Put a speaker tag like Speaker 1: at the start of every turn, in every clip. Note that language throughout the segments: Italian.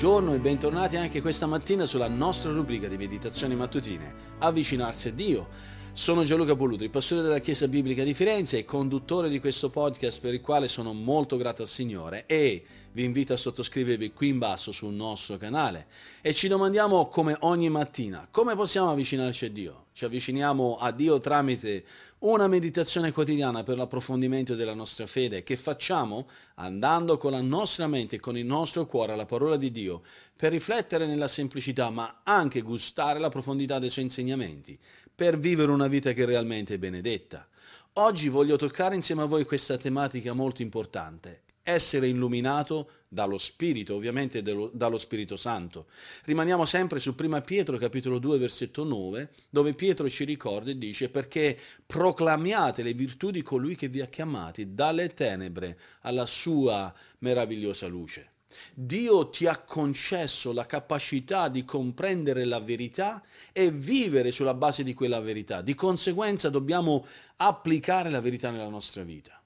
Speaker 1: Buongiorno e bentornati anche questa mattina sulla nostra rubrica di meditazioni mattutine, Avvicinarsi a Dio. Sono Gianluca Polluto, il pastore della Chiesa Biblica di Firenze e conduttore di questo podcast per il quale sono molto grato al Signore e vi invito a sottoscrivervi qui in basso sul nostro canale. E ci domandiamo come ogni mattina come possiamo avvicinarci a Dio. Ci avviciniamo a Dio tramite una meditazione quotidiana per l'approfondimento della nostra fede. Che facciamo? Andando con la nostra mente e con il nostro cuore alla parola di Dio per riflettere nella semplicità ma anche gustare la profondità dei suoi insegnamenti per vivere una vita che realmente è benedetta. Oggi voglio toccare insieme a voi questa tematica molto importante, essere illuminato dallo Spirito, ovviamente dello, dallo Spirito Santo. Rimaniamo sempre su 1 Pietro capitolo 2 versetto 9, dove Pietro ci ricorda e dice perché proclamiate le virtù di colui che vi ha chiamati dalle tenebre alla sua meravigliosa luce. Dio ti ha concesso la capacità di comprendere la verità e vivere sulla base di quella verità. Di conseguenza dobbiamo applicare la verità nella nostra vita.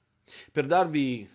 Speaker 1: Per darvi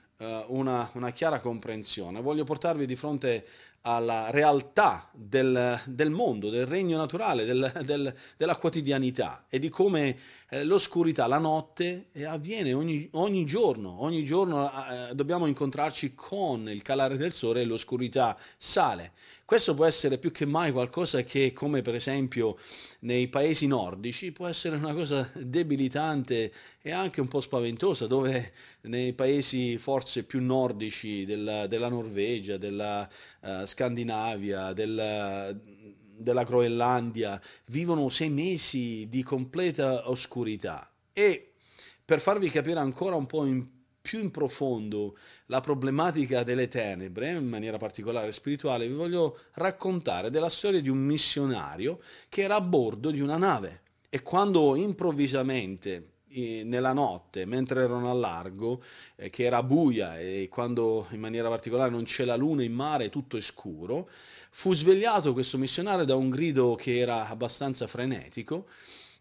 Speaker 1: una, una, chiara comprensione, voglio portarvi di fronte alla realtà del, del mondo, del regno naturale, del, del, della quotidianità e di come eh, l'oscurità, la notte eh, avviene ogni, ogni, giorno, ogni giorno eh, dobbiamo incontrarci con il calare del sole e l'oscurità sale. Questo può essere più che mai qualcosa che, come per esempio nei paesi nordici, può essere una cosa debilitante e anche un po' spaventosa, dove nei paesi forse più nordici della, della Norvegia, della uh, Scandinavia, della, della Groenlandia, vivono sei mesi di completa oscurità. E per farvi capire ancora un po' in più in profondo la problematica delle tenebre, in maniera particolare spirituale, vi voglio raccontare della storia di un missionario che era a bordo di una nave. E quando improvvisamente nella notte, mentre erano a largo, eh, che era buia e quando in maniera particolare non c'è la luna in mare, tutto è scuro, fu svegliato questo missionario da un grido che era abbastanza frenetico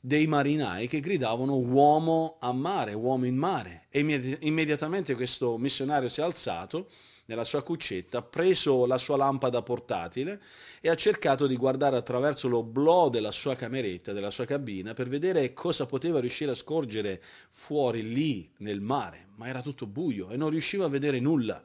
Speaker 1: dei marinai che gridavano uomo a mare, uomo in mare. E immediatamente questo missionario si è alzato nella sua cuccetta, ha preso la sua lampada portatile e ha cercato di guardare attraverso l'oblò della sua cameretta, della sua cabina, per vedere cosa poteva riuscire a scorgere fuori lì nel mare, ma era tutto buio e non riusciva a vedere nulla.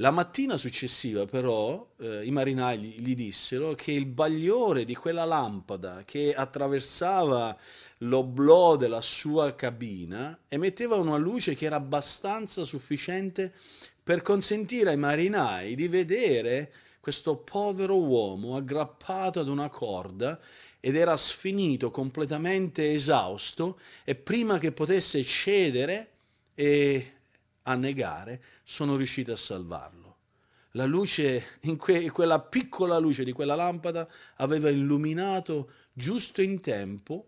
Speaker 1: La mattina successiva però eh, i marinai gli, gli, dissero che il bagliore di quella lampada che attraversava l'oblò della sua cabina emetteva una luce che era abbastanza sufficiente per consentire ai marinai di vedere questo povero uomo aggrappato ad una corda ed era sfinito, completamente esausto e prima che potesse cedere e a negare, sono riusciti a salvarlo. La luce, in que- quella piccola luce di quella lampada, aveva illuminato giusto in tempo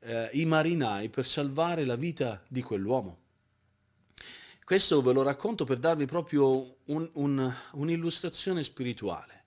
Speaker 1: eh, i marinai per salvare la vita di quell'uomo. Questo ve lo racconto per darvi proprio un, un, un'illustrazione spirituale.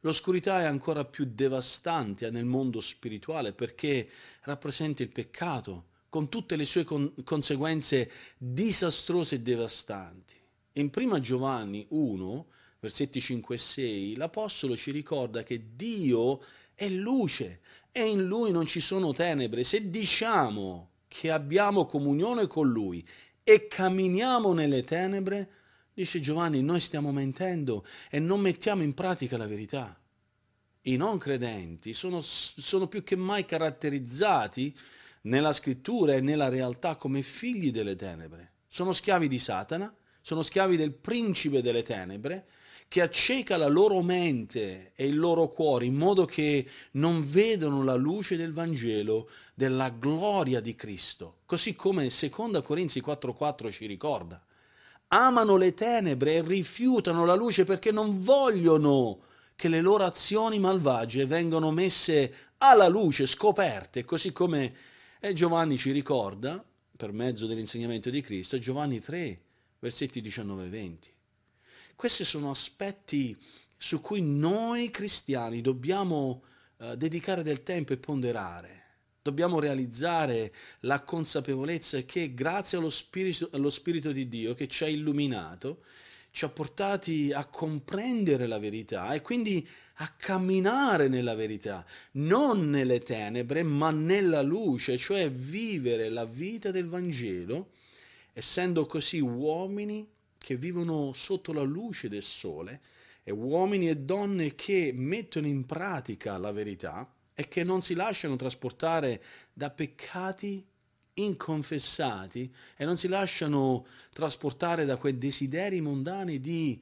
Speaker 1: L'oscurità è ancora più devastante nel mondo spirituale perché rappresenta il peccato, con tutte le sue con- conseguenze disastrose e devastanti. In 1 Giovanni 1, versetti 5 e 6, l'Apostolo ci ricorda che Dio è luce e in Lui non ci sono tenebre. Se diciamo che abbiamo comunione con Lui e camminiamo nelle tenebre, dice Giovanni, noi stiamo mentendo e non mettiamo in pratica la verità. I non credenti sono, sono più che mai caratterizzati nella scrittura e nella realtà come figli delle tenebre. Sono schiavi di Satana, sono schiavi del principe delle tenebre che acceca la loro mente e il loro cuore in modo che non vedono la luce del Vangelo, della gloria di Cristo. Così come 2 Corinzi 4:4 ci ricorda. Amano le tenebre e rifiutano la luce perché non vogliono che le loro azioni malvagie vengano messe alla luce, scoperte, così come e Giovanni ci ricorda, per mezzo dell'insegnamento di Cristo, Giovanni 3, versetti 19 e 20. Questi sono aspetti su cui noi cristiani dobbiamo eh, dedicare del tempo e ponderare. Dobbiamo realizzare la consapevolezza che grazie allo Spirito, allo Spirito di Dio che ci ha illuminato, ci ha portati a comprendere la verità e quindi a camminare nella verità, non nelle tenebre, ma nella luce, cioè vivere la vita del Vangelo, essendo così uomini che vivono sotto la luce del sole e uomini e donne che mettono in pratica la verità e che non si lasciano trasportare da peccati inconfessati e non si lasciano trasportare da quei desideri mondani di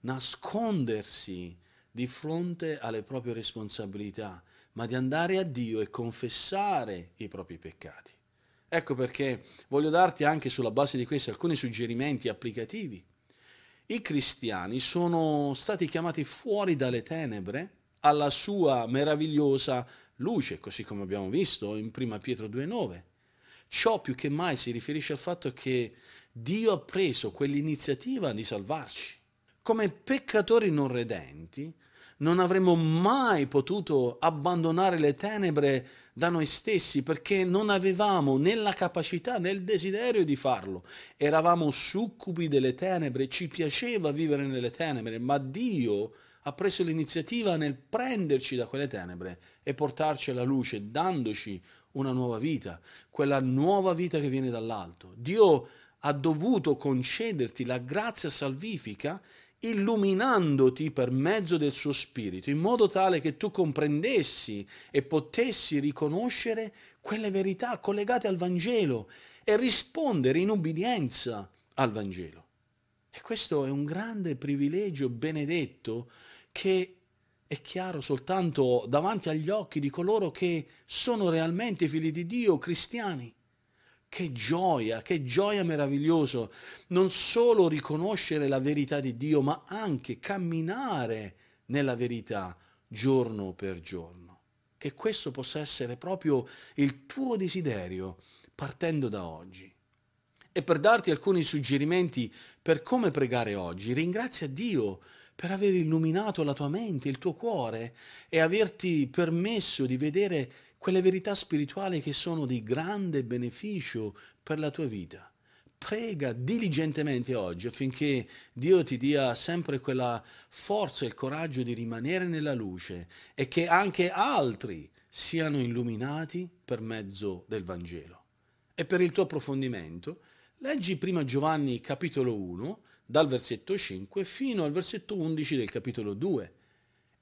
Speaker 1: nascondersi di fronte alle proprie responsabilità, ma di andare a Dio e confessare i propri peccati. Ecco perché voglio darti anche sulla base di questo alcuni suggerimenti applicativi. I cristiani sono stati chiamati fuori dalle tenebre alla sua meravigliosa luce, così come abbiamo visto in 1 Pietro 2,9. Ciò più che mai si riferisce al fatto che Dio ha preso quell'iniziativa di salvarci. Come peccatori non redenti, non avremmo mai potuto abbandonare le tenebre da noi stessi perché non avevamo né la capacità né il desiderio di farlo. Eravamo succubi delle tenebre, ci piaceva vivere nelle tenebre, ma Dio ha preso l'iniziativa nel prenderci da quelle tenebre e portarci alla luce, dandoci una nuova vita, quella nuova vita che viene dall'alto. Dio ha dovuto concederti la grazia salvifica illuminandoti per mezzo del suo spirito, in modo tale che tu comprendessi e potessi riconoscere quelle verità collegate al Vangelo e rispondere in ubbidienza al Vangelo. E questo è un grande privilegio benedetto che è chiaro soltanto davanti agli occhi di coloro che sono realmente figli di Dio, cristiani. Che gioia, che gioia meraviglioso, non solo riconoscere la verità di Dio, ma anche camminare nella verità giorno per giorno. Che questo possa essere proprio il tuo desiderio partendo da oggi. E per darti alcuni suggerimenti per come pregare oggi, ringrazia Dio per aver illuminato la tua mente, il tuo cuore e averti permesso di vedere quelle verità spirituali che sono di grande beneficio per la tua vita. Prega diligentemente oggi affinché Dio ti dia sempre quella forza e il coraggio di rimanere nella luce e che anche altri siano illuminati per mezzo del Vangelo. E per il tuo approfondimento, leggi prima Giovanni capitolo 1, dal versetto 5 fino al versetto 11 del capitolo 2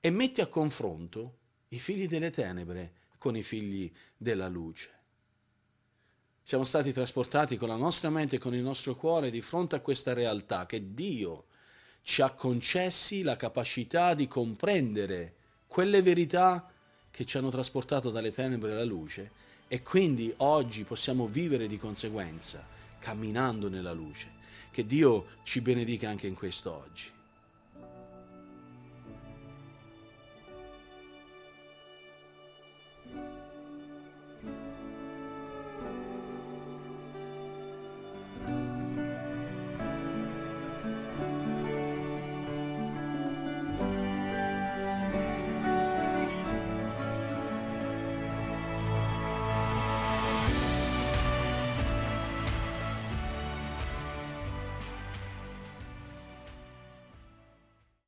Speaker 1: e metti a confronto i figli delle tenebre con i figli della luce. Siamo stati trasportati con la nostra mente e con il nostro cuore di fronte a questa realtà che Dio ci ha concessi la capacità di comprendere quelle verità che ci hanno trasportato dalle tenebre alla luce e quindi oggi possiamo vivere di conseguenza, camminando nella luce. Che Dio ci benedica anche in questo oggi.